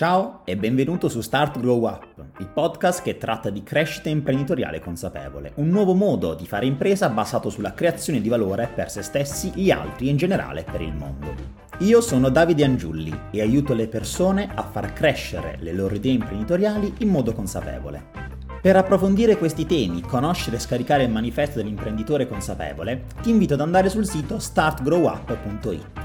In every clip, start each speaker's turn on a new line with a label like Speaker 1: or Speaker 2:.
Speaker 1: Ciao e benvenuto su Start Grow Up, il podcast che tratta di crescita imprenditoriale consapevole, un nuovo modo di fare impresa basato sulla creazione di valore per se stessi, gli altri e in generale per il mondo. Io sono Davide Angiulli e aiuto le persone a far crescere le loro idee imprenditoriali in modo consapevole. Per approfondire questi temi, conoscere e scaricare il manifesto dell'imprenditore consapevole, ti invito ad andare sul sito startgrowup.it.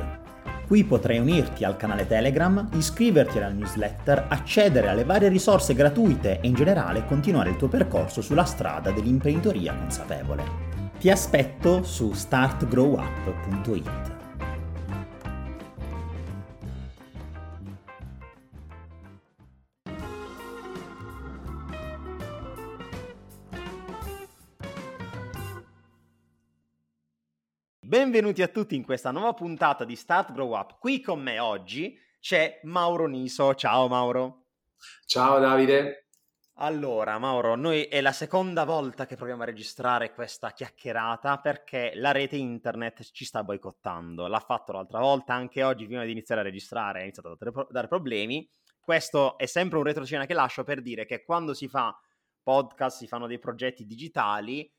Speaker 1: Qui potrai unirti al canale Telegram, iscriverti alla newsletter, accedere alle varie risorse gratuite e in generale continuare il tuo percorso sulla strada dell'imprenditoria consapevole. Ti aspetto su startgrowup.it. Benvenuti a tutti in questa nuova puntata di Start Grow Up. Qui con me oggi c'è Mauro Niso. Ciao Mauro.
Speaker 2: Ciao Davide.
Speaker 1: Allora, Mauro, noi è la seconda volta che proviamo a registrare questa chiacchierata perché la rete internet ci sta boicottando. L'ha fatto l'altra volta, anche oggi prima di iniziare a registrare ha iniziato a dare problemi. Questo è sempre un retroscena che lascio per dire che quando si fa podcast, si fanno dei progetti digitali,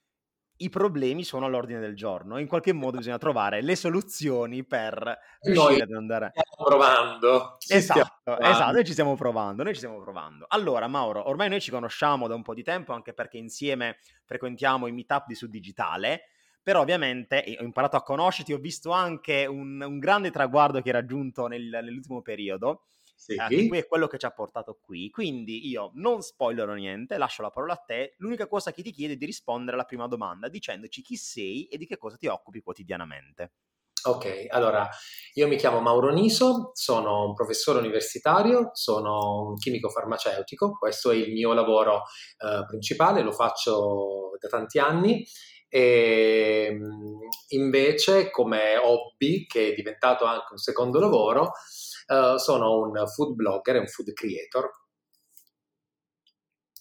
Speaker 1: i problemi sono all'ordine del giorno. In qualche modo bisogna trovare le soluzioni per riuscire ad andare.
Speaker 2: Stiamo provando.
Speaker 1: Esatto, esatto, noi ci stiamo provando, noi ci stiamo provando. Allora, Mauro, ormai noi ci conosciamo da un po' di tempo, anche perché insieme frequentiamo i meetup di Sud Digitale. Però ovviamente ho imparato a conoscerti, ho visto anche un, un grande traguardo che hai raggiunto nel, nell'ultimo periodo sì. Eh, qui è quello che ci ha portato qui. Quindi io non spoilerò niente, lascio la parola a te. L'unica cosa che ti chiedo è di rispondere alla prima domanda dicendoci chi sei e di che cosa ti occupi quotidianamente.
Speaker 2: Ok, allora io mi chiamo Mauro Niso, sono un professore universitario, sono un chimico farmaceutico, questo è il mio lavoro eh, principale, lo faccio da tanti anni e ehm, invece come hobby, che è diventato anche un secondo lavoro, Uh, sono un food blogger e un food creator.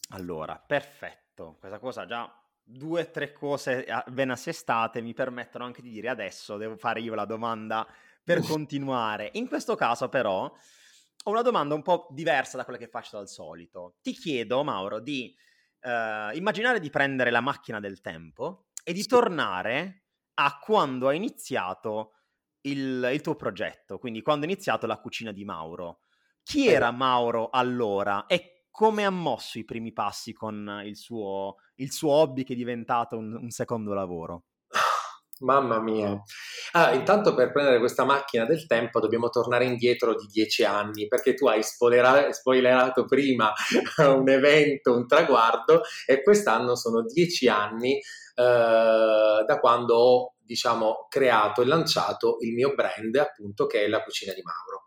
Speaker 1: Allora, perfetto. Questa cosa già due o tre cose ben assestate mi permettono anche di dire adesso devo fare io la domanda per continuare. In questo caso però ho una domanda un po' diversa da quella che faccio dal solito. Ti chiedo, Mauro, di uh, immaginare di prendere la macchina del tempo e di sì. tornare a quando hai iniziato il, il, tuo progetto, quindi quando è iniziato la cucina di Mauro. Chi era Mauro allora e come ha mosso i primi passi con il suo, il suo hobby che è diventato un, un secondo lavoro?
Speaker 2: Mamma mia. Ah, intanto per prendere questa macchina del tempo dobbiamo tornare indietro di dieci anni perché tu hai spoilerato, spoilerato prima un evento, un traguardo e quest'anno sono dieci anni eh, da quando ho diciamo, creato e lanciato il mio brand, appunto, che è la cucina di Mauro.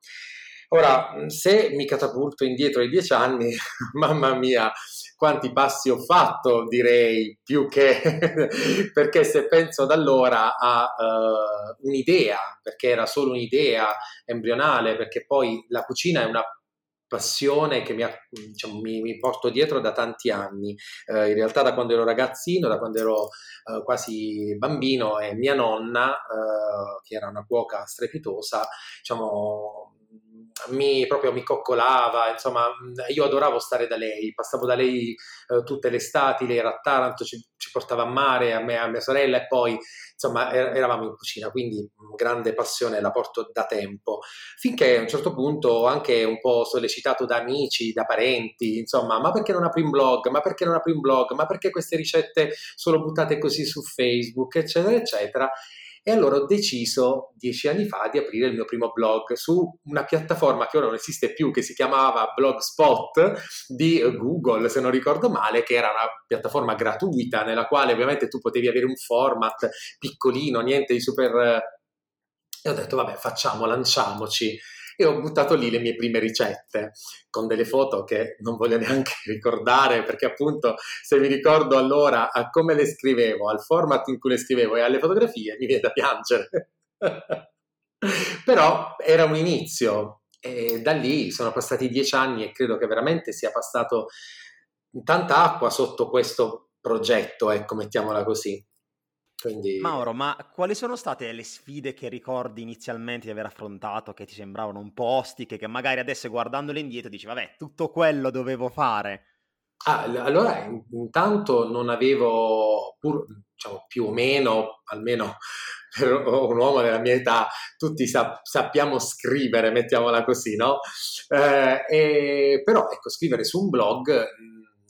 Speaker 2: Ora, se mi catapulto indietro ai dieci anni, mamma mia, quanti passi ho fatto, direi, più che perché se penso ad allora a uh, un'idea, perché era solo un'idea embrionale, perché poi la cucina è una passione che mi, diciamo, mi, mi, porto dietro da tanti anni, eh, in realtà da quando ero ragazzino, da quando ero eh, quasi bambino e mia nonna, eh, che era una cuoca strepitosa, diciamo, mi, proprio mi coccolava, insomma, io adoravo stare da lei, passavo da lei eh, tutte le estati, lei era a Taranto, ci, ci, portava a mare, a me e a mia sorella e poi, insomma, er- eravamo in cucina, quindi grande passione, la porto da tempo, finché a un certo punto anche un po' sollecitato da amici, da parenti, insomma, ma perché non apri un blog, ma perché non apri un blog, ma perché queste ricette sono buttate così su Facebook, eccetera, eccetera, e allora ho deciso dieci anni fa di aprire il mio primo blog su una piattaforma che ora non esiste più, che si chiamava Blogspot di Google, se non ricordo male, che era una piattaforma gratuita nella quale ovviamente tu potevi avere un format piccolino, niente di super... E ho detto, vabbè, facciamo, lanciamoci e ho buttato lì le mie prime ricette con delle foto che non voglio neanche ricordare perché appunto se mi ricordo allora a come le scrivevo, al format in cui le scrivevo e alle fotografie mi viene da piangere. Però era un inizio e da lì sono passati dieci anni e credo che veramente sia passato tanta acqua sotto questo progetto, ecco, mettiamola così.
Speaker 1: Quindi... Mauro, ma quali sono state le sfide che ricordi inizialmente di aver affrontato, che ti sembravano un po' ostiche, che magari adesso guardandole indietro dici, vabbè, tutto quello dovevo fare?
Speaker 2: Ah, allora, intanto non avevo, pur, diciamo, più o meno, almeno per un uomo della mia età, tutti sa- sappiamo scrivere, mettiamola così, no? Eh, e, però, ecco, scrivere su un blog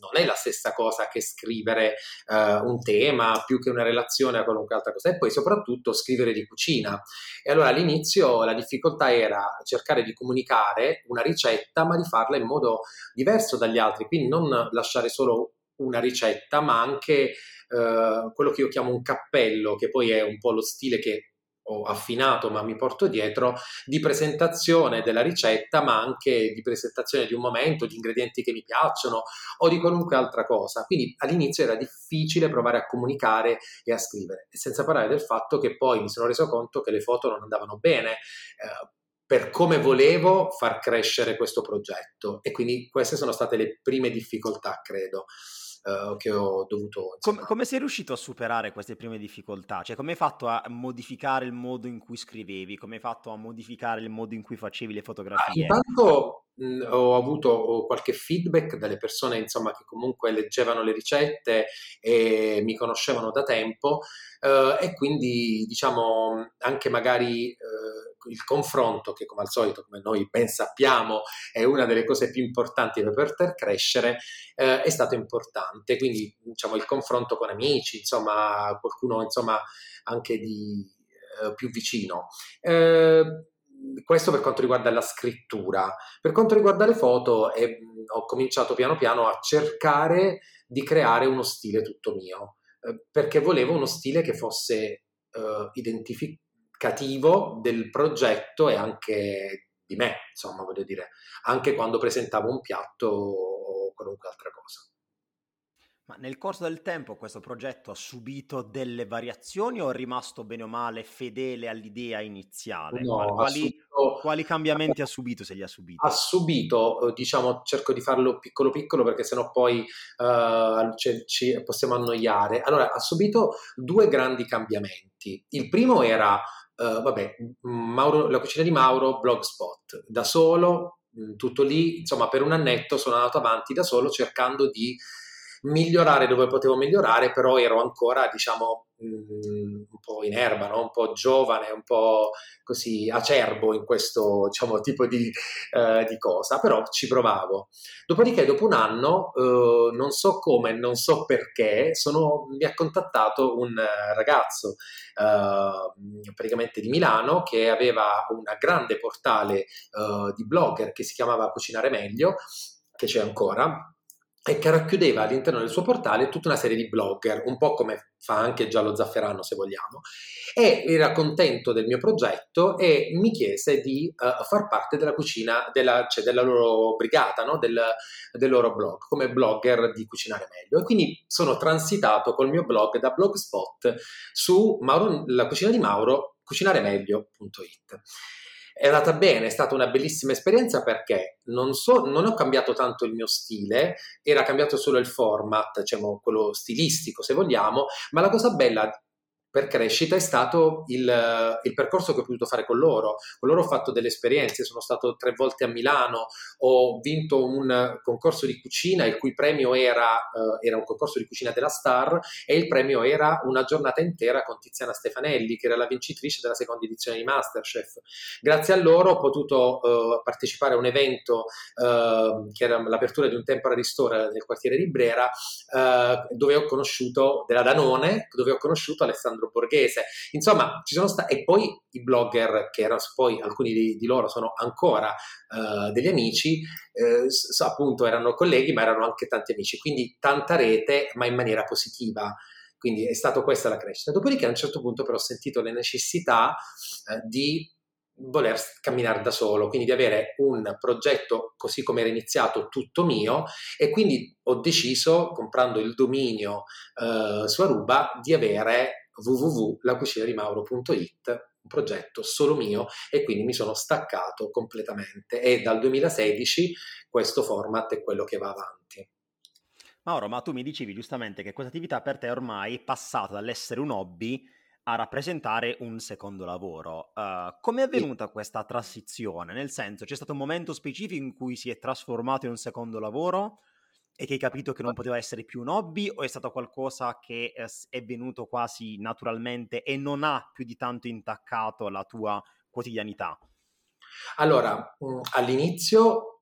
Speaker 2: non è la stessa cosa che scrivere uh, un tema più che una relazione a qualunque altra cosa e poi soprattutto scrivere di cucina. E allora all'inizio la difficoltà era cercare di comunicare una ricetta ma di farla in modo diverso dagli altri, quindi non lasciare solo una ricetta ma anche uh, quello che io chiamo un cappello, che poi è un po' lo stile che ho affinato ma mi porto dietro di presentazione della ricetta ma anche di presentazione di un momento, di ingredienti che mi piacciono o di qualunque altra cosa. Quindi all'inizio era difficile provare a comunicare e a scrivere, senza parlare del fatto che poi mi sono reso conto che le foto non andavano bene. Eh, per come volevo far crescere questo progetto e quindi queste sono state le prime difficoltà, credo uh, che ho dovuto...
Speaker 1: Come, come, sei riuscito a superare queste prime difficoltà? Cioè come hai fatto a modificare il modo in cui scrivevi? Come hai fatto a modificare il modo in cui facevi le fotografie?
Speaker 2: Ah, intanto ho avuto qualche feedback dalle persone insomma, che comunque leggevano le ricette e mi conoscevano da tempo uh, e quindi diciamo anche magari... Uh, il confronto, che come al solito, come noi ben sappiamo, è una delle cose più importanti per poter crescere, eh, è stato importante. Quindi, diciamo, il confronto con amici, insomma, qualcuno, insomma, anche di eh, più vicino. Eh, questo per quanto riguarda la scrittura. Per quanto riguarda le foto, eh, ho cominciato piano piano a cercare di creare uno stile tutto mio, eh, perché volevo uno stile che fosse identificato cattivo del progetto e anche di me, insomma, voglio dire, anche quando presentavo un piatto o qualunque altra cosa.
Speaker 1: Ma nel corso del tempo questo progetto ha subito delle variazioni o è rimasto bene o male fedele all'idea iniziale? No, quali, subito, quali, cambiamenti ha subito se li ha subiti?
Speaker 2: Ha subito, eh, diciamo, cerco di farlo piccolo piccolo perché sennò poi uh, ci, ci possiamo annoiare. Allora, ha subito due grandi cambiamenti. Il primo era uh, vabbè, Mauro, la cucina di Mauro, Blogspot, da solo, tutto lì, insomma, per un annetto sono andato avanti da solo cercando di migliorare dove potevo migliorare, però ero ancora, diciamo, un po' in erba, no? un po' giovane, un po' così acerbo in questo diciamo, tipo di, eh, di, cosa, però ci provavo. Dopodiché, dopo un anno, eh, non so come, non so perché, sono, mi ha contattato un ragazzo eh, praticamente di Milano che aveva un grande portale eh, di blogger che si chiamava Cucinare Meglio, che c'è ancora e che racchiudeva all'interno del suo portale tutta una serie di blogger, un po' come fa anche Giallo Zafferano se vogliamo, e era contento del mio progetto e mi chiese di uh, far parte della cucina, della, cioè della loro brigata, no? del, del, loro blog, come blogger di Cucinare Meglio. E quindi sono transitato col mio blog da Blogspot su Mauro, la cucina di Mauro, cucinaremeglio.it è andata bene, è stata una bellissima esperienza perché non, so, non ho cambiato tanto il mio stile, era cambiato solo il format, diciamo quello stilistico se vogliamo, ma la cosa bella per crescita è stato il, il, percorso che ho potuto fare con loro. Con loro ho fatto delle esperienze, sono stato tre volte a Milano, ho vinto un concorso di cucina, il cui premio era, uh, era un concorso di cucina della Star e il premio era una giornata intera con Tiziana Stefanelli, che era la vincitrice della seconda edizione di Masterchef. Grazie a loro ho potuto uh, partecipare a un evento uh, che era l'apertura di un temporary store nel quartiere di Brera, dove ho conosciuto, della Danone, dove ho conosciuto Alessandro Alessandro Borghese, insomma ci sono stati, e poi i blogger che erano poi alcuni di, di loro sono ancora uh, degli amici, eh, appunto erano colleghi ma erano anche tanti amici, quindi tanta rete ma in maniera positiva. Quindi è stata questa la crescita. Dopodiché a un certo punto però ho sentito la necessità eh, di voler camminare da solo, quindi di avere un progetto così come era iniziato tutto mio e quindi ho deciso, comprando il dominio eh, su Aruba, di avere www.lacucinadimauro.it, un progetto solo mio e quindi mi sono staccato completamente e dal 2016 questo format è quello che va avanti.
Speaker 1: Mauro, ma tu mi dicevi giustamente che questa attività per te ormai è passata dall'essere un hobby a rappresentare un secondo lavoro. Uh, come è avvenuta sì. questa transizione? Nel senso, c'è stato un momento specifico in cui si è trasformato in un secondo lavoro e che hai capito che non poteva essere più un hobby o è stato qualcosa che è venuto quasi naturalmente e non ha più di tanto intaccato la tua quotidianità?
Speaker 2: Allora, mm, all'inizio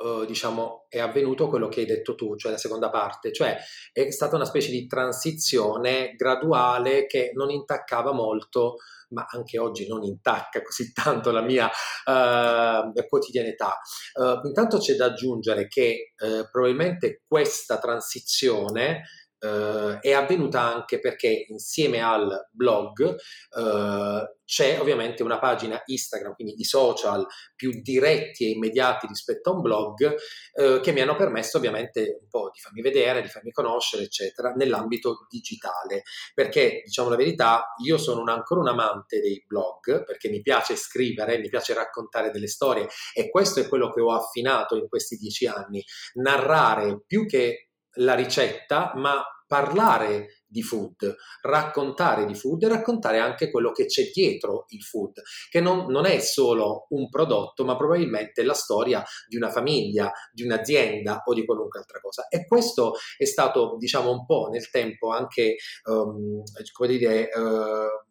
Speaker 2: Uh, diciamo, è avvenuto quello che hai detto tu, cioè la seconda parte, cioè è stata una specie di transizione graduale che non intaccava molto, ma anche oggi non intacca così tanto la mia uh, quotidianità. Uh, intanto c'è da aggiungere che probabilmente questa transizione Uh, è avvenuta anche perché insieme al blog uh, c'è ovviamente una pagina Instagram, quindi i social più diretti e immediati rispetto a un blog, uh, che mi hanno permesso ovviamente un po' di farmi vedere, di farmi conoscere, eccetera, nell'ambito digitale. Perché, diciamo la verità, io sono un, ancora un amante dei blog, perché mi piace scrivere, mi piace raccontare delle storie e questo è quello che ho affinato in questi dieci anni, narrare più che la ricetta, ma parlare di food, raccontare di food e raccontare anche quello che c'è dietro il food, che non, non, è solo un prodotto, ma probabilmente la storia di una famiglia, di un'azienda o di qualunque altra cosa. E questo è stato, diciamo, un po' nel tempo anche, um, come dire, uh,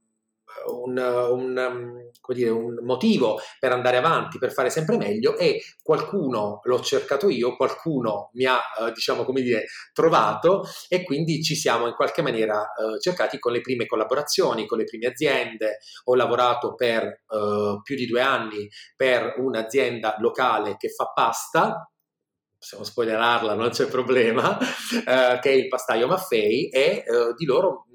Speaker 2: un, un, dire, un, motivo per andare avanti, per fare sempre meglio e qualcuno l'ho cercato io, qualcuno mi ha, eh, diciamo come dire, trovato e quindi ci siamo in qualche maniera eh, cercati con le prime collaborazioni, con le prime aziende. Ho lavorato per eh, più di due anni per un'azienda locale che fa pasta, possiamo spoilerarla, non c'è problema, eh, che è il pastaio Maffei e eh, di loro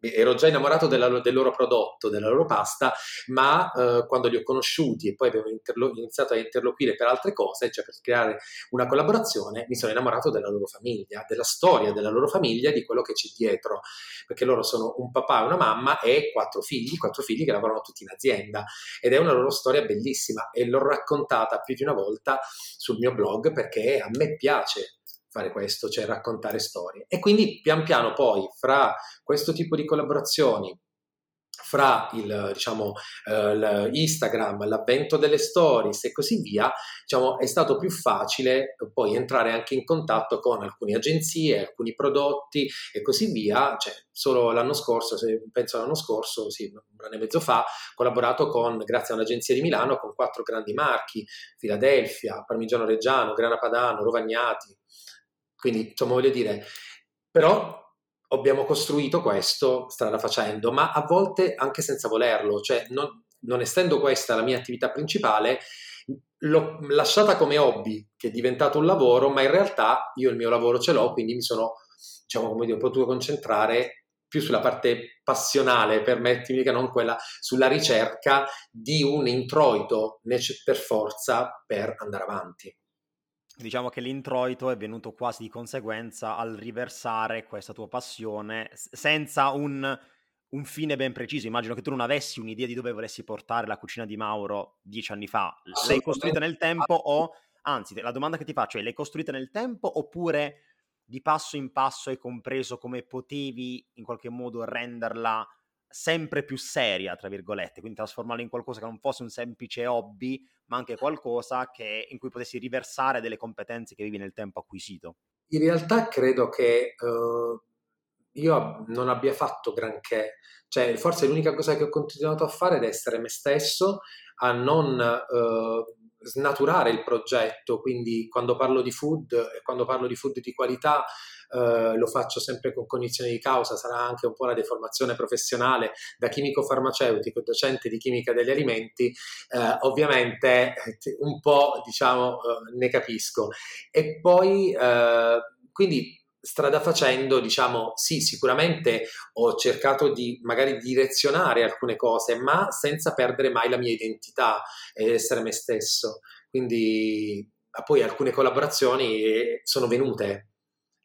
Speaker 2: ero già innamorato della, del loro prodotto, della loro pasta, ma eh, quando li ho conosciuti e poi abbiamo interlo- iniziato a interloquire per altre cose, cioè per creare una collaborazione, mi sono innamorato della loro famiglia, della storia della loro famiglia, di quello che c'è dietro, perché loro sono un papà e una mamma e quattro figli, quattro figli che lavorano tutti in azienda. Ed è una loro storia bellissima e l'ho raccontata più di una volta sul mio blog perché a me piace fare questo, cioè raccontare storie. E quindi pian piano poi fra questo tipo di collaborazioni, fra il, diciamo, eh, Instagram, l'avvento delle stories e così via, diciamo, è stato più facile poi entrare anche in contatto con alcune agenzie, alcuni prodotti e così via. Cioè, solo l'anno scorso, penso all'anno scorso, sì, un anno e mezzo fa, ho collaborato con, grazie a un'agenzia di Milano con quattro grandi marchi, Philadelphia, Parmigiano Reggiano, Grana Padano, Rovagnati, quindi, insomma, voglio dire, però abbiamo costruito questo strada facendo, ma a volte anche senza volerlo, cioè non, non essendo questa la mia attività principale, l'ho lasciata come hobby, che è diventato un lavoro, ma in realtà io il mio lavoro ce l'ho, quindi mi sono, diciamo, come dire, potuto concentrare più sulla parte passionale, permettimi che non quella sulla ricerca di un introito per forza per andare avanti
Speaker 1: diciamo che l'introito è venuto quasi di conseguenza al riversare questa tua passione senza un, un, fine ben preciso. Immagino che tu non avessi un'idea di dove volessi portare la cucina di Mauro dieci anni fa. L'hai costruita nel tempo o, anzi, la domanda che ti faccio è l'hai costruita nel tempo oppure di passo in passo hai compreso come potevi in qualche modo renderla sempre più seria, tra virgolette, quindi trasformarla in qualcosa che non fosse un semplice hobby, ma anche qualcosa che, in cui potessi riversare delle competenze che vivi nel tempo acquisito.
Speaker 2: In realtà credo che uh, io non abbia fatto granché, cioè forse l'unica cosa che ho continuato a fare è essere me stesso, a non uh, snaturare il progetto, quindi quando parlo di food, quando parlo di food di qualità, eh, lo faccio sempre con cognizione di causa, sarà anche un po' la deformazione professionale da chimico farmaceutico, docente di chimica degli alimenti, eh, ovviamente un po' diciamo eh, ne capisco. E poi eh, quindi strada facendo, diciamo, sì, sicuramente ho cercato di magari direzionare alcune cose, ma senza perdere mai la mia identità e essere me stesso. Quindi poi alcune collaborazioni sono venute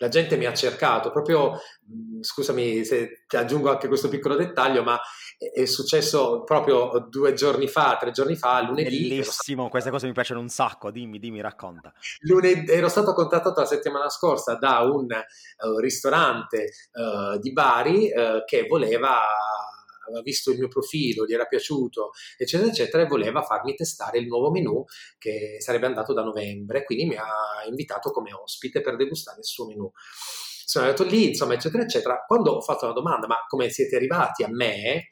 Speaker 2: la gente mi ha cercato proprio, mm, scusami se ti aggiungo anche questo piccolo dettaglio, ma è, successo proprio due giorni fa, tre giorni fa, lunedì.
Speaker 1: Bellissimo, queste cose mi piacciono un sacco, dimmi, dimmi, racconta.
Speaker 2: Lunedì, ero stato contattato la settimana scorsa da un uh, ristorante uh, di Bari uh, che voleva aveva visto il mio profilo, gli era piaciuto, eccetera, eccetera, e voleva farmi testare il nuovo menù che sarebbe andato da novembre, quindi mi ha invitato come ospite per degustare il suo menù. Sono andato lì, insomma, eccetera, eccetera. Quando ho fatto la domanda, ma come siete arrivati a me?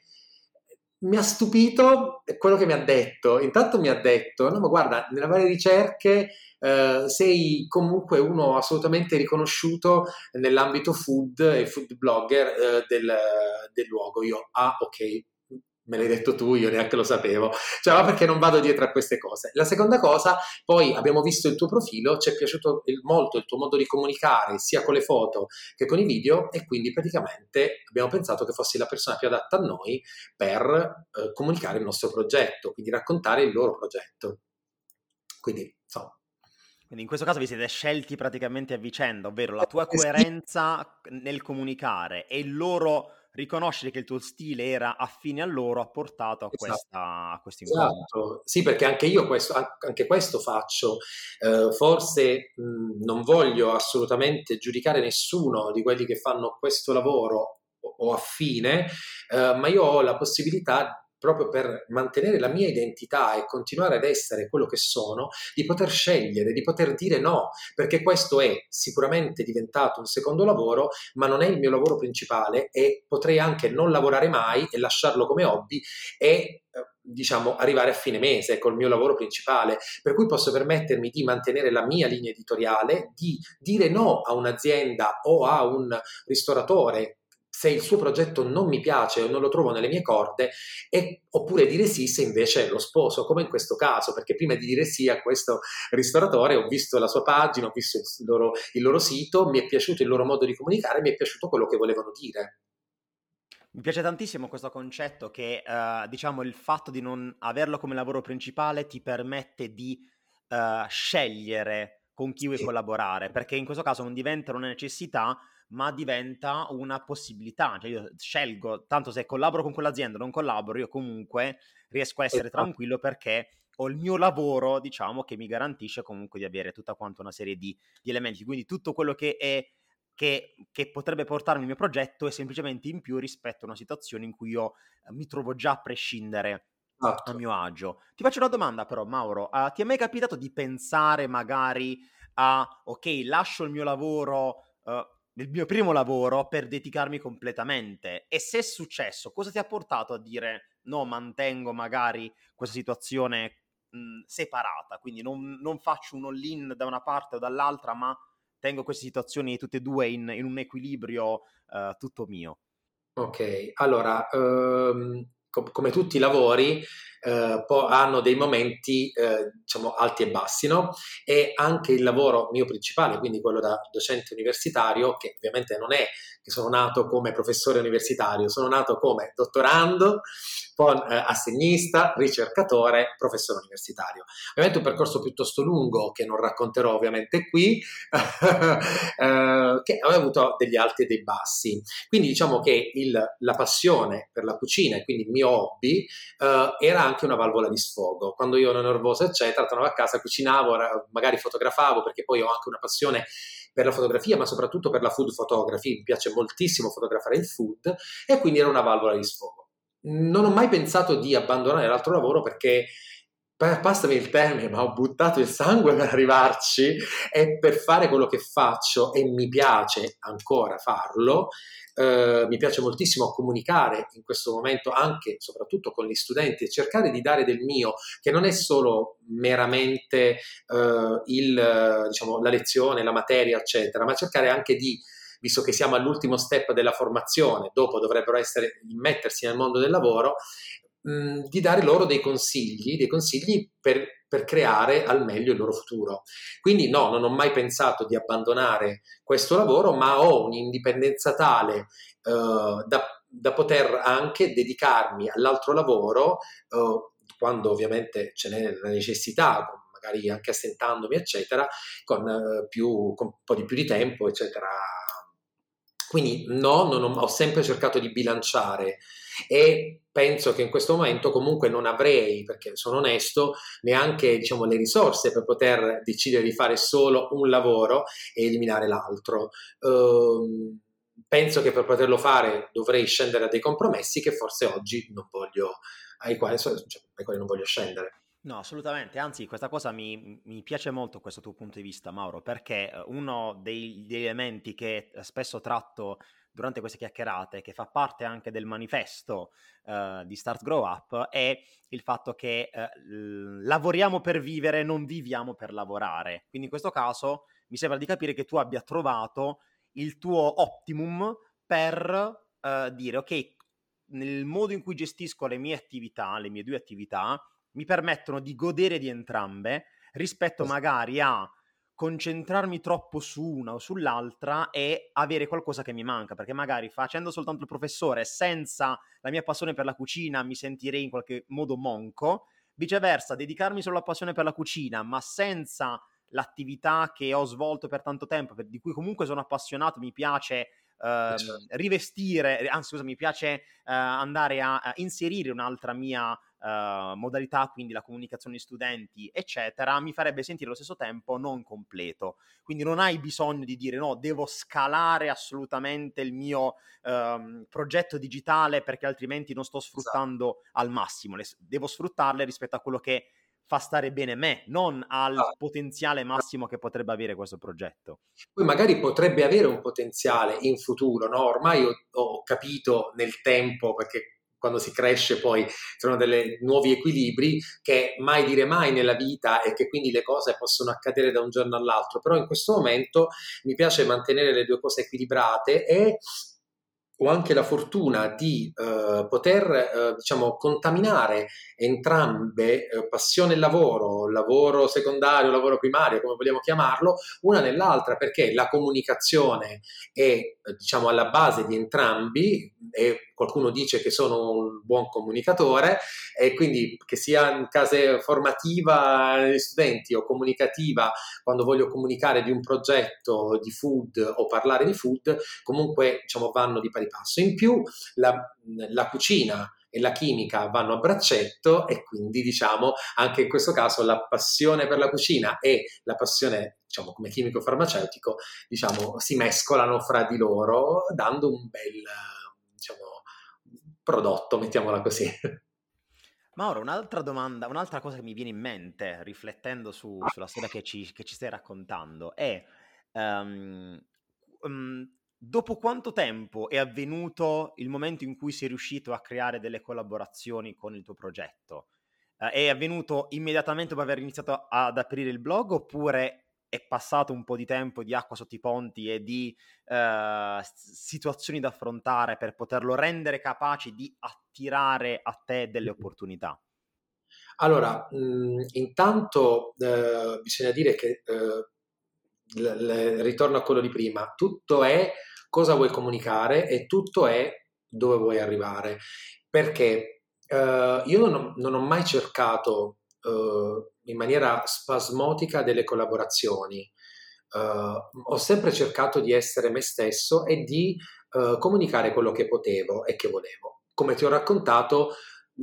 Speaker 2: Mi ha stupito quello che mi ha detto. Intanto mi ha detto: No, ma guarda, nelle varie ricerche eh, sei comunque uno assolutamente riconosciuto nell'ambito food e food blogger eh, del, del luogo. Io, ah, ok, me l'hai detto tu, io neanche lo sapevo, cioè ma perché non vado dietro a queste cose. La seconda cosa, poi abbiamo visto il tuo profilo, ci è piaciuto il, molto il tuo modo di comunicare sia con le foto che con i video e quindi praticamente abbiamo pensato che fossi la persona più adatta a noi per eh, comunicare il nostro progetto, quindi raccontare il loro progetto. Quindi, insomma.
Speaker 1: Quindi in questo caso vi siete scelti praticamente a vicenda, ovvero la tua coerenza nel comunicare e il loro riconoscere che il tuo stile era affine a loro ha portato a, esatto. questa, a questo incontro.
Speaker 2: Esatto. Sì, perché anche io questo, anche questo faccio. Eh, forse mh, non voglio assolutamente giudicare nessuno di quelli che fanno questo lavoro o, o affine, eh, ma io ho la possibilità proprio per mantenere la mia identità e continuare ad essere quello che sono, di poter scegliere, di poter dire no, perché questo è sicuramente diventato un secondo lavoro, ma non è il mio lavoro principale e potrei anche non lavorare mai e lasciarlo come hobby e eh, diciamo arrivare a fine mese col mio lavoro principale. Per cui posso permettermi di mantenere la mia linea editoriale di dire no a un'azienda o a un ristoratore se il suo progetto non mi piace o non lo trovo nelle mie corde, e, oppure dire sì se invece lo sposo, come in questo caso, perché prima di dire sì a questo ristoratore ho visto la sua pagina, ho visto il loro, il loro sito, mi è piaciuto il loro modo di comunicare, mi è piaciuto quello che volevano dire.
Speaker 1: Mi piace tantissimo questo concetto che, uh, diciamo, il fatto di non averlo come lavoro principale ti permette di uh, scegliere con chi vuoi sì. collaborare, perché in questo caso non diventa una necessità, ma diventa una possibilità. Cioè io scelgo, tanto se collaboro con quell'azienda o non collaboro, io comunque riesco a essere esatto. tranquillo perché ho il mio lavoro, diciamo, che mi garantisce comunque di avere tutta quanta una serie di, di elementi. Quindi tutto quello che è che, che, potrebbe portarmi il mio progetto è semplicemente in più rispetto a una situazione in cui io eh, mi trovo già a prescindere esatto. a mio agio. Ti faccio una domanda però, Mauro. Uh, ti è mai capitato di pensare magari a, ok, lascio il mio lavoro... Uh, il mio primo lavoro per dedicarmi completamente. E se è successo, cosa ti ha portato a dire no, mantengo magari questa situazione mh, separata, quindi non, non, faccio un all-in da una parte o dall'altra, ma tengo queste situazioni tutte e due in, in un equilibrio uh, tutto mio.
Speaker 2: Ok, allora, um, com- come tutti i lavori, eh, po- hanno dei momenti eh, diciamo alti e bassi, no? E anche il lavoro mio principale, quindi quello da docente universitario, che ovviamente non è che sono nato come professore universitario, sono nato come dottorando, poi eh, assegnista, ricercatore, professore universitario. Ovviamente un percorso piuttosto lungo che non racconterò ovviamente qui, eh, che aveva avuto degli alti e dei bassi. Quindi diciamo che il, la passione per la cucina e quindi il mio hobby eh, era anche una valvola di sfogo. Quando io ero nervoso, eccetera, tornavo a casa, cucinavo, magari fotografavo, perché poi ho anche una passione per la fotografia, ma soprattutto per la food photography. Mi piace moltissimo fotografare il food e quindi era una valvola di sfogo. Non ho mai pensato di abbandonare l'altro lavoro perché passami il termine, ma ho buttato il sangue per arrivarci e per fare quello che faccio e mi piace ancora farlo, eh, mi piace moltissimo comunicare in questo momento anche soprattutto con gli studenti e cercare di dare del mio, che non è solo meramente eh, il, diciamo, la lezione, la materia, eccetera, ma cercare anche di visto che siamo all'ultimo step della formazione, dopo dovrebbero essere immettersi nel mondo del lavoro, mh, di dare loro dei consigli, dei consigli per, per, creare al meglio il loro futuro. Quindi no, non ho mai pensato di abbandonare questo lavoro, ma ho un'indipendenza tale uh, da, da, poter anche dedicarmi all'altro lavoro uh, quando ovviamente ce n'è la necessità, magari anche assentandomi, eccetera, con, eh, più, con un po' di più di tempo, eccetera. Quindi no, ho, ho sempre cercato di bilanciare e penso che in questo momento comunque non avrei, perché sono onesto, neanche diciamo, le risorse per poter decidere di fare solo un lavoro e eliminare l'altro. Uh, penso che per poterlo fare dovrei scendere a dei compromessi che forse oggi non voglio, ai quali, cioè, ai quali non voglio scendere.
Speaker 1: No, assolutamente, anzi questa cosa mi, mi, piace molto questo tuo punto di vista, Mauro, perché eh, uno degli elementi che spesso tratto durante queste chiacchierate, che fa parte anche del manifesto uh, di Start Grow Up, è il fatto che uh, lavoriamo per vivere, non viviamo per lavorare. Quindi in questo caso mi sembra di capire che tu abbia trovato il tuo optimum per uh, dire ok, nel modo in cui gestisco le mie attività, le mie due attività, mi permettono di godere di entrambe rispetto magari a concentrarmi troppo su una o sull'altra e avere qualcosa che mi manca, perché magari facendo soltanto il professore senza la mia passione per la cucina mi sentirei in qualche modo monco, viceversa dedicarmi solo alla passione per la cucina ma senza l'attività che ho svolto per tanto tempo, di cui comunque sono appassionato, mi piace Uh, rivestire, anzi scusa, mi piace uh, andare a, a, inserire un'altra mia uh, modalità, quindi la comunicazione di studenti, eccetera, mi farebbe sentire allo stesso tempo non completo. Quindi non hai bisogno di dire no, devo scalare assolutamente il mio um, progetto digitale perché altrimenti non sto esatto. sfruttando esatto. al massimo. Le, devo sfruttarle rispetto a quello che fa stare bene me, non al ah. potenziale massimo che potrebbe avere questo progetto.
Speaker 2: Poi magari potrebbe avere un potenziale in futuro, no? Ormai ho, ho capito nel tempo, perché quando si cresce poi sono dei nuovi equilibri che mai dire mai nella vita e che quindi le cose possono accadere da un giorno all'altro, però in questo momento mi piace mantenere le due cose equilibrate e ho anche la fortuna di eh, poter eh, diciamo contaminare entrambe eh, passione e lavoro, lavoro secondario, lavoro primario, come vogliamo chiamarlo, una nell'altra perché la comunicazione è eh, diciamo alla base di entrambi e qualcuno dice che sono un buon comunicatore e quindi che sia in case formativa degli studenti o comunicativa quando voglio comunicare di un progetto di food o parlare di food, comunque diciamo vanno di pari passo. In più la, la cucina e la chimica vanno a braccetto e quindi diciamo anche in questo caso la passione per la cucina e la passione diciamo come chimico farmaceutico diciamo si mescolano fra di loro dando un bel prodotto, mettiamola così.
Speaker 1: Mauro, un'altra domanda, un'altra cosa che mi viene in mente riflettendo su, sulla storia che ci, che ci, stai raccontando è um, um, dopo quanto tempo è avvenuto il momento in cui sei riuscito a creare delle collaborazioni con il tuo progetto? Uh, è avvenuto immediatamente dopo aver iniziato ad aprire il blog oppure è passato un po' di tempo di acqua sotto i ponti e di uh, situazioni da affrontare per poterlo rendere capace di attirare a te delle opportunità?
Speaker 2: Allora, mh, mhmm, intanto eh, bisogna dire che eh, l- l- ritorno a quello di prima, tutto è cosa vuoi comunicare e tutto è dove vuoi arrivare, perché eh, io non ho, non ho mai cercato uh, in maniera spasmodica delle collaborazioni. Uh, ho sempre cercato di essere me stesso e di uh, comunicare quello che potevo e che volevo. Come ti ho raccontato,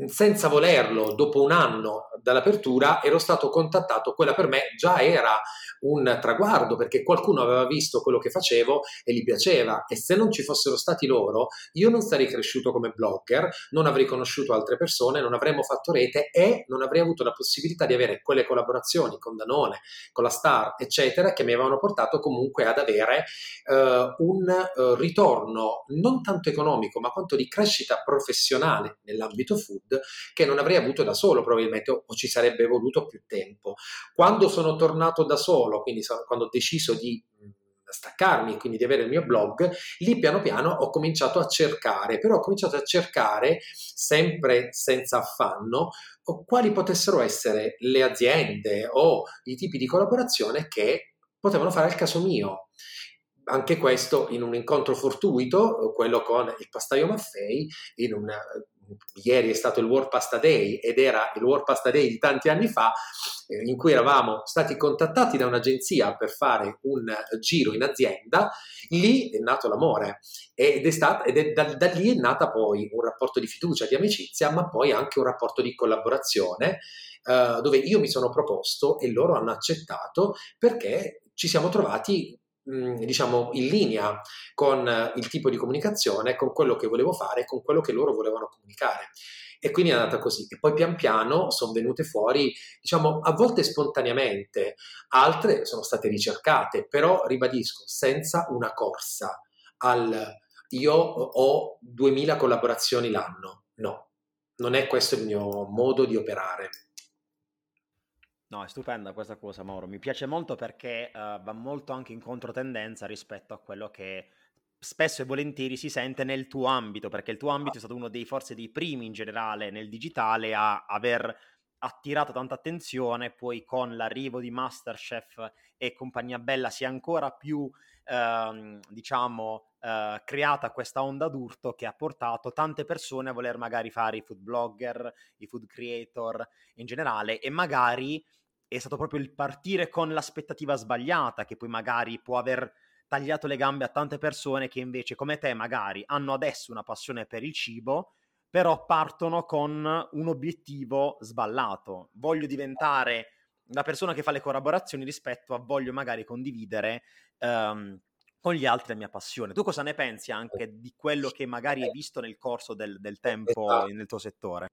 Speaker 2: senza volerlo, dopo un anno dall'apertura, ero stato contattato. Quella per me già era un traguardo perché qualcuno aveva visto quello che facevo e gli piaceva e se non ci fossero stati loro io non sarei cresciuto come blogger, non avrei conosciuto altre persone, non avremmo fatto rete e non avrei avuto la possibilità di avere quelle collaborazioni con Danone, con la Star, eccetera, che mi avevano portato comunque ad avere uh, un uh, ritorno non tanto economico ma quanto di crescita professionale nell'ambito food che non avrei avuto da solo probabilmente o ci sarebbe voluto più tempo. Quando sono tornato da solo quindi quando ho deciso di staccarmi quindi di avere il mio blog, lì piano piano ho cominciato a cercare, però ho cominciato a cercare sempre senza affanno quali potessero essere le aziende o i tipi di collaborazione che potevano fare al caso mio. Anche questo in un incontro fortuito, quello con il pastaio Maffei, in un ieri è stato il World Pasta Day ed era il World Pasta Day di tanti anni fa, eh, in cui eravamo stati contattati da un'agenzia per fare un giro in azienda, lì è nato l'amore ed è, stata, ed è da, da lì è nata poi un rapporto di fiducia, di amicizia, ma poi anche un rapporto di collaborazione Uh, dove io mi sono proposto e loro hanno accettato perché ci siamo trovati diciamo in linea con il tipo di comunicazione, con quello che volevo fare, con quello che loro volevano comunicare. E quindi è andata così. E poi pian piano sono venute fuori, diciamo, a volte spontaneamente, altre sono state ricercate, però ribadisco, senza una corsa al io ho 2000 collaborazioni l'anno. No, non è questo il mio modo di operare.
Speaker 1: No, è stupenda questa cosa, Mauro. Mi piace molto perché uh, va molto anche in controtendenza rispetto a quello che spesso e volentieri si sente nel tuo ambito, perché il tuo ambito è stato uno dei forse dei primi in generale nel digitale a aver attirato tanta attenzione, poi con l'arrivo di Masterchef e compagnia bella si è ancora più, ehm, diciamo, eh, creata questa onda d'urto che ha portato tante persone a voler magari fare i food blogger, i food creator in generale e magari è stato proprio il partire con l'aspettativa sbagliata che poi magari può aver tagliato le gambe a tante persone che invece come te magari hanno adesso una passione per il cibo, però partono con un obiettivo sballato. Voglio diventare la persona che fa le collaborazioni rispetto a voglio magari condividere um, con gli altri la mia passione. Tu cosa ne pensi anche di quello che magari hai visto nel corso del, del tempo esatto. nel tuo settore?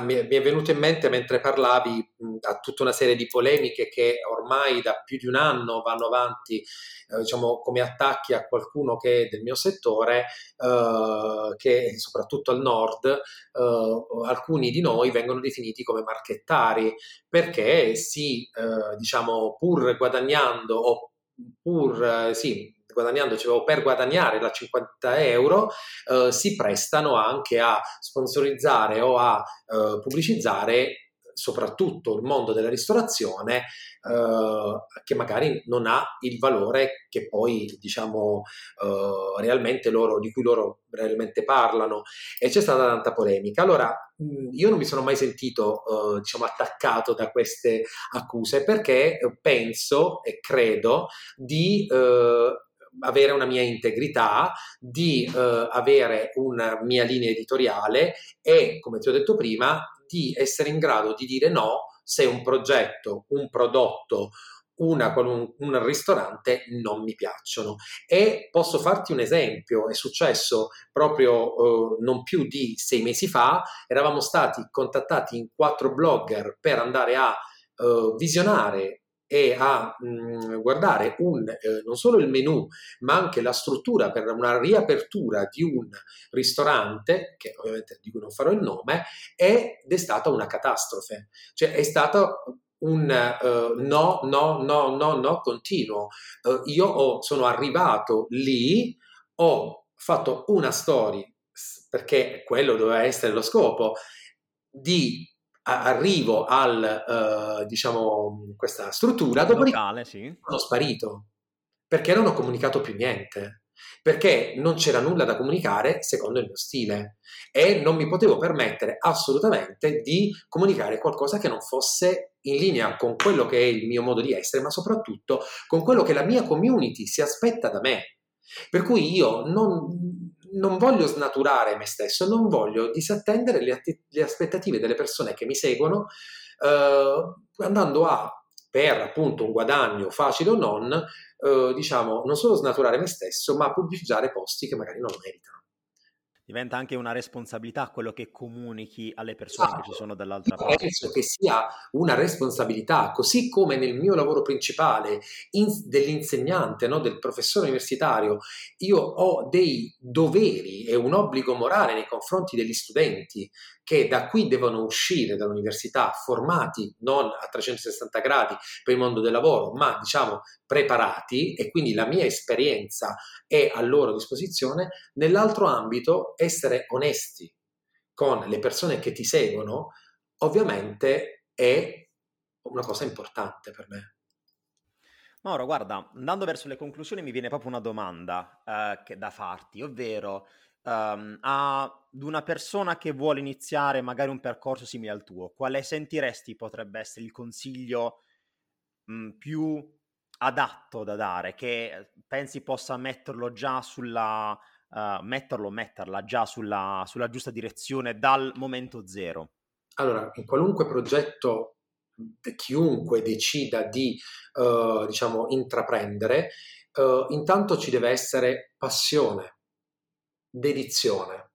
Speaker 2: Mi è venuto in mente mentre parlavi a tutta una serie di polemiche che ormai da più di un anno vanno avanti, eh, diciamo, come attacchi a qualcuno che è del mio settore, eh, che soprattutto al nord, eh, alcuni di noi vengono definiti come marchettari perché si, eh, diciamo, pur guadagnando o pur, eh, sì, guadagnando, cioè, per guadagnare la 50 euro, eh, si prestano anche a sponsorizzare o a eh, pubblicizzare soprattutto il mondo della ristorazione eh, che magari non ha il valore che poi diciamo eh, realmente loro di cui loro realmente parlano. E c'è stata tanta polemica. Allora io non mi sono mai sentito eh, diciamo attaccato da queste accuse perché penso e credo di eh, avere una mia integrità, di eh, avere una mia linea editoriale e, come ti ho detto prima, di essere in grado di dire no se un progetto, un prodotto, una, un, un, ristorante non mi piacciono. E posso farti un esempio, è successo proprio eh, non più di sei mesi fa, eravamo stati contattati in quattro blogger per andare a eh, visionare e a mh, mm, guardare un, eh, non solo il menu, ma anche la struttura per una riapertura di un ristorante, che ovviamente di cui non farò il nome, ed è stata una catastrofe. Cioè è stato un uh, no, no, no, no, no continuo. Uh, io ho, sono arrivato lì, ho fatto una story, perché quello doveva essere lo scopo, di arrivo al, uh, diciamo, questa struttura, dopodiché sì. sono sparito, perché non ho comunicato più niente, perché non c'era nulla da comunicare secondo il mio stile e non mi potevo permettere assolutamente di comunicare qualcosa che non fosse in linea con quello che è il mio modo di essere, ma soprattutto con quello che la mia community si aspetta da me. Per cui io non, non voglio snaturare me stesso, non voglio disattendere le, atti- le aspettative delle persone che mi seguono, eh, andando a, per appunto un guadagno facile o non, eh, diciamo, non solo snaturare me stesso, ma pubblicizzare posti che magari non meritano
Speaker 1: diventa anche una responsabilità quello che comunichi alle persone esatto. che ci sono dall'altra parte.
Speaker 2: Penso che sia una responsabilità, così come nel mio lavoro principale in, dell'insegnante, no, del professore universitario, io ho dei doveri e un obbligo morale nei confronti degli studenti che da qui devono uscire dall'università formati non a 360 gradi per il mondo del lavoro, ma diciamo preparati e quindi la mia esperienza è a loro disposizione. Nell'altro ambito, essere onesti con le persone che ti seguono, ovviamente è una cosa importante per me.
Speaker 1: Mauro, guarda, andando verso le conclusioni mi viene proprio una domanda eh, da farti, ovvero um, ad una persona che vuole iniziare magari un percorso simile al tuo, quale sentiresti potrebbe essere il consiglio mh, più adatto da dare, che pensi possa metterlo già sulla, uh, metterlo, metterla già sulla, sulla giusta direzione dal momento zero?
Speaker 2: Allora, in qualunque progetto chiunque decida di, uh, diciamo, intraprendere, uh, intanto ci deve essere passione, dedizione,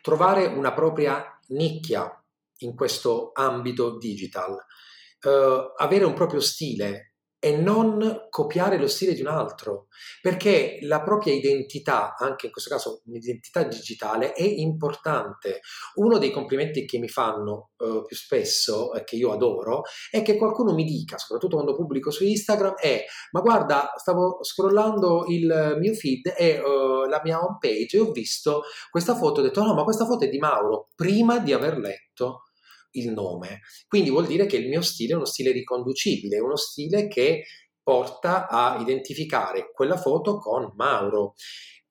Speaker 2: trovare una propria nicchia in questo ambito digital, uh, avere un proprio stile, e non copiare lo stile di un altro, perché la propria identità, anche in questo caso un'identità digitale, è importante. Uno dei complimenti che mi fanno uh, più spesso, eh, che io adoro, è che qualcuno mi dica, soprattutto quando pubblico su Instagram, è ma guarda, stavo scrollando il mio feed e uh, la mia home page e ho visto questa foto, ho detto no, ma questa foto è di Mauro, prima di aver letto il nome. Quindi vuol dire che il mio stile è uno stile riconducibile, uno stile che porta a identificare quella foto con Mauro.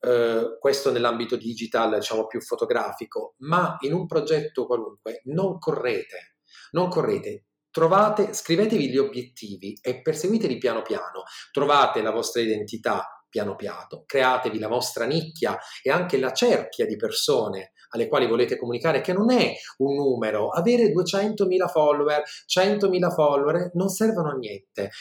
Speaker 2: Uh, questo nell'ambito digital, diciamo più fotografico, ma in un progetto qualunque non correte, non correte, trovate, scrivetevi gli obiettivi e perseguiteli piano piano, trovate la vostra identità piano piano, createvi la vostra nicchia e anche la cerchia di persone alle quali volete comunicare, che non è un numero, avere 200.000 follower, 100.000 follower non servono a niente.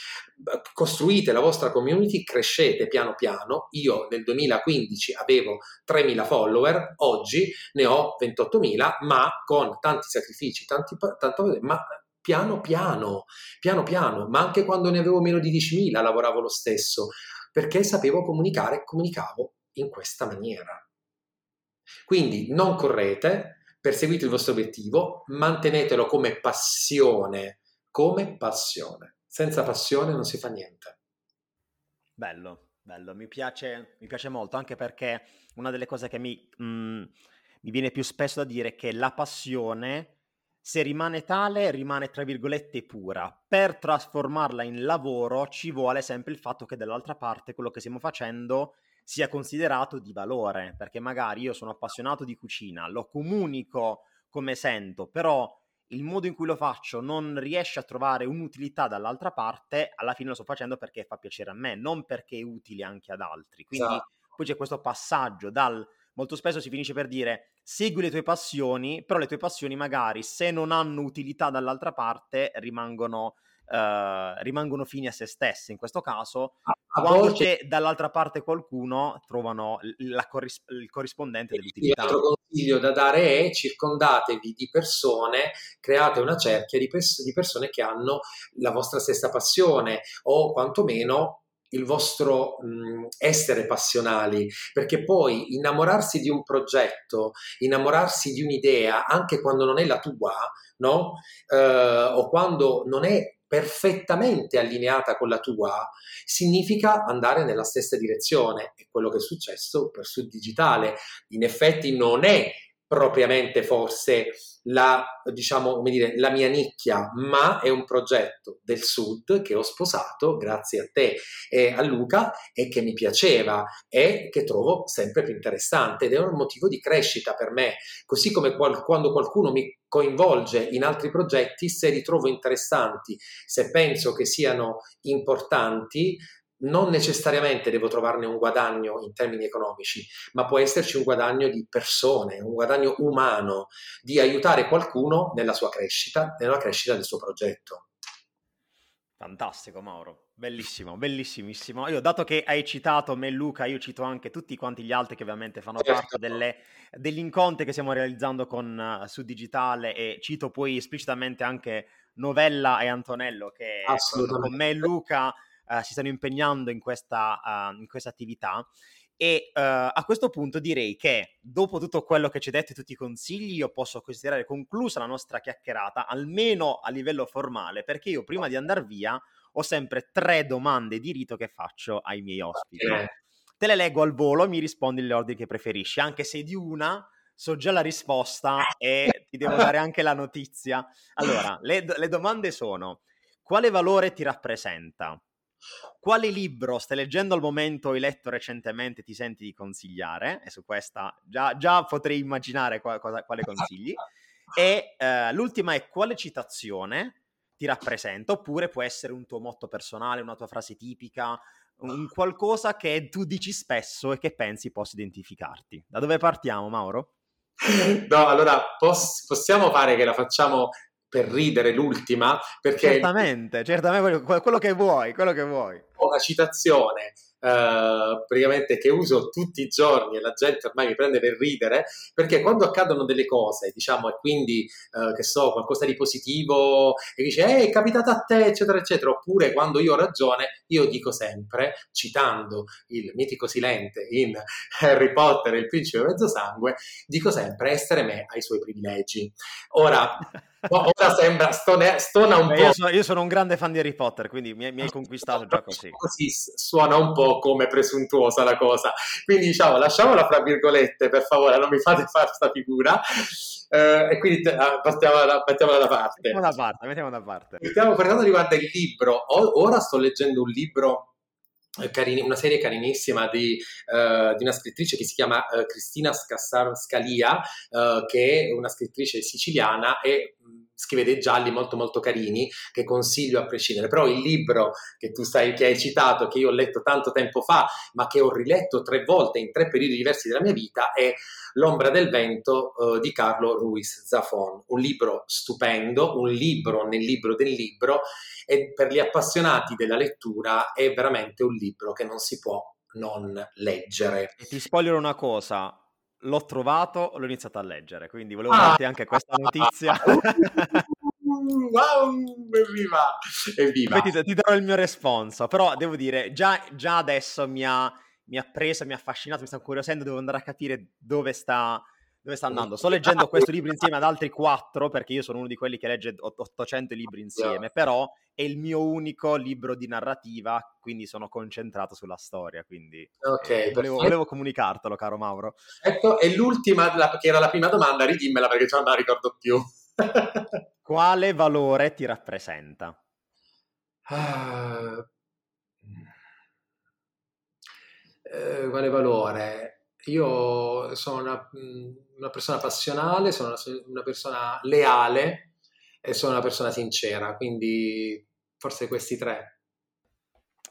Speaker 2: Costruite la vostra community, crescete piano piano. Io nel 2015 avevo 3.000 follower, oggi ne ho 28.000, ma con tanti sacrifici, tanti, tanto, ma piano piano, piano piano, ma anche quando ne avevo meno di 10.000 lavoravo lo stesso, perché sapevo comunicare, comunicavo in questa maniera. Quindi non correte, perseguite il vostro obiettivo, mantenetelo come passione, come passione. Senza passione non si fa niente.
Speaker 1: Bello, bello, mi piace, mi piace molto, anche perché una delle cose che mi, mm, mi viene più spesso da dire è che la passione, se rimane tale, rimane tra virgolette pura. Per trasformarla in lavoro ci vuole sempre il fatto che dall'altra parte quello che stiamo facendo sia considerato di valore, perché magari io sono appassionato di cucina, lo comunico come sento, però il modo in cui lo faccio non riesce a trovare un'utilità dall'altra parte, alla fine lo sto facendo perché fa piacere a me, non perché è utile anche ad altri. Quindi esatto. poi c'è questo passaggio dal molto spesso si finisce per dire segui le tue passioni, però le tue passioni magari se non hanno utilità dall'altra parte rimangono Uh, rimangono fini a se stesse in questo caso, a, a quando volte... c'è dall'altra parte qualcuno trovano corris- il corrispondente dell'utilità.
Speaker 2: L'altro consiglio da dare è circondatevi di persone, create una cerchia di, pers- di persone che hanno la vostra stessa passione o quantomeno il vostro mh, essere passionali, perché poi innamorarsi di un progetto, innamorarsi di un'idea, anche quando non è la tua, no? Eh, o quando non è perfettamente allineata con la tua, significa andare nella stessa direzione. È quello che è successo per Sud Digitale. In effetti non è propriamente forse la, diciamo, come dire, la mia nicchia, ma è un progetto del Sud che ho sposato grazie a te e a Luca e che mi piaceva e che trovo sempre più interessante ed è un motivo di crescita per me. Così come qual- quando qualcuno mi coinvolge in altri progetti, se li trovo interessanti, se penso che siano importanti, non necessariamente devo trovarne un guadagno in termini economici, ma può esserci un guadagno di persone, un guadagno umano, di aiutare qualcuno nella sua crescita, nella crescita del suo progetto.
Speaker 1: Fantastico Mauro, bellissimo, bellissimissimo. Io dato che hai citato me e Luca, io cito anche tutti quanti gli altri che ovviamente fanno certo. parte delle, degli incontri che stiamo realizzando con uh, su Digitale e cito poi esplicitamente anche Novella e Antonello che con me e Luca uh, si stanno impegnando in questa, uh, in questa attività. E uh, a questo punto direi che dopo tutto quello che ci hai detto e tutti i consigli, io posso considerare conclusa la nostra chiacchierata, almeno a livello formale, perché io prima di andare via ho sempre tre domande di rito che faccio ai miei ospiti. Te le leggo al volo, mi rispondi l'ordine che preferisci, anche se di una so già la risposta e ti devo dare anche la notizia. Allora, le, le domande sono: quale valore ti rappresenta? Quale libro stai leggendo al momento o hai letto recentemente ti senti di consigliare? E su questa già, già potrei immaginare qua, cosa, quale consigli. E uh, l'ultima è quale citazione ti rappresenta, oppure può essere un tuo motto personale, una tua frase tipica, un qualcosa che tu dici spesso e che pensi possa identificarti. Da dove partiamo, Mauro?
Speaker 2: No, allora poss- possiamo fare che la facciamo per ridere l'ultima, perché...
Speaker 1: Certamente, certamente, quello che vuoi, quello che vuoi.
Speaker 2: Una citazione Uh, praticamente che uso tutti i giorni e la gente ormai mi prende per ridere perché quando accadono delle cose diciamo e quindi uh, che so qualcosa di positivo e dice eh, è capitato a te eccetera eccetera oppure quando io ho ragione io dico sempre citando il mitico Silente in Harry Potter e il principe mezzo sangue dico sempre essere me ai suoi privilegi ora ora sembra stone, stona un Beh, po'.
Speaker 1: Io sono, io sono, un grande fan di Harry Potter, quindi mi, mi hai conquistato già così.
Speaker 2: Così suona un po' come presuntuosa la cosa. Quindi diciamo, lasciamola fra virgolette, per favore, non mi fate fare questa figura. Uh, e quindi uh, partiamola, mettiamola da parte.
Speaker 1: Mettiamola da parte, mettiamola da parte.
Speaker 2: Stiamo parlando riguardo il libro. Ora sto leggendo un libro eh, Carini, una serie carinissima di, uh, di, una scrittrice che si chiama uh, Cristina Scassar Scalia, uh, che è una scrittrice siciliana e scrive dei gialli molto molto carini che consiglio a prescindere, però il libro che tu sai, che hai citato, che io ho letto tanto tempo fa, ma che ho riletto tre volte in tre periodi diversi della mia vita, è L'ombra del vento uh, di Carlo Ruiz Zafón, un libro stupendo, un libro nel libro del libro e per gli appassionati della lettura è veramente un libro che non si può non leggere.
Speaker 1: E ti spoilerò una cosa, l'ho trovato, l'ho iniziato a leggere, quindi volevo ah, darti anche questa notizia.
Speaker 2: wow, evviva! evviva.
Speaker 1: Ti, ti, darò il mio responso, però devo dire, già, già adesso mi ha, mi ha preso, mi ha affascinato, mi sta incuriosendo, devo andare a capire dove sta, dove sta andando. Sto leggendo questo libro insieme ad altri quattro, perché io sono uno di quelli che legge 800 libri insieme, però è il mio unico libro di narrativa, quindi sono concentrato sulla storia. Quindi okay, eh, volevo, volevo, comunicartelo, caro Mauro.
Speaker 2: Ecco, e l'ultima, la, che era la prima domanda, ridimmela perché non la ricordo più.
Speaker 1: Quale valore ti rappresenta?
Speaker 2: Uh, eh, quale valore? Io sono una, una persona passionale, sono una, una persona leale, e sono una persona sincera, quindi forse questi tre.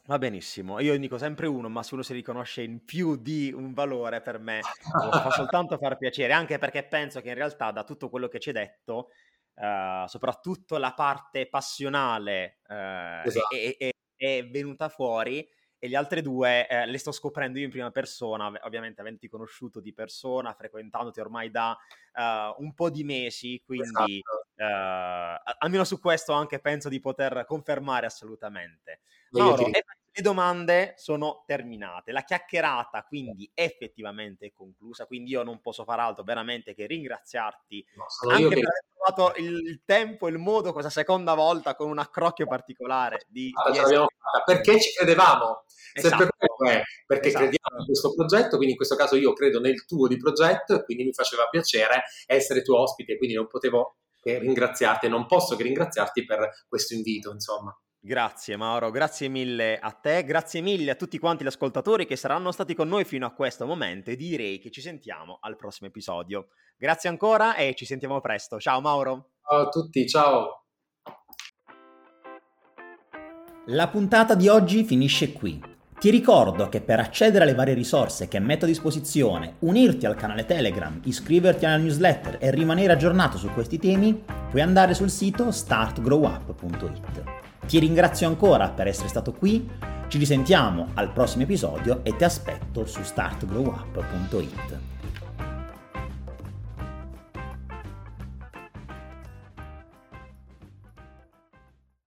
Speaker 1: Va benissimo, io dico sempre uno, ma se uno si riconosce in più di un valore per me fa soltanto far piacere, anche perché penso che in realtà da tutto quello che ci hai detto, uh, soprattutto la parte passionale uh, esatto. è, è, è, venuta fuori e le altre due eh, le sto scoprendo io in prima persona, ovviamente avendoti conosciuto di persona, frequentandoti ormai da uh, un po' di mesi, quindi esatto. uh, almeno su questo anche penso di poter confermare assolutamente. Mauro, le domande sono terminate, la chiacchierata quindi effettivamente è conclusa, quindi io non posso fare altro veramente che ringraziarti no, anche per aver trovato il tempo, il modo questa seconda volta con un accrocchio particolare di,
Speaker 2: ah, di perché ci credevamo esatto. Sempre perché esatto. crediamo in questo progetto, quindi in questo caso io credo nel tuo di progetto e quindi mi faceva piacere essere tuo ospite, quindi non potevo che ringraziarti e non posso che ringraziarti per questo invito, insomma.
Speaker 1: Grazie Mauro, grazie mille a te, grazie mille a tutti quanti gli ascoltatori che saranno stati con noi fino a questo momento e direi che ci sentiamo al prossimo episodio. Grazie ancora e ci sentiamo presto. Ciao Mauro.
Speaker 2: Ciao a tutti, ciao.
Speaker 1: La puntata di oggi finisce qui. Ti ricordo che per accedere alle varie risorse che metto a disposizione, unirti al canale Telegram, iscriverti alla newsletter e rimanere aggiornato su questi temi, puoi andare sul sito startgrowup.it. Ti ringrazio ancora per essere stato qui, ci risentiamo al prossimo episodio e ti aspetto su startgrowup.it.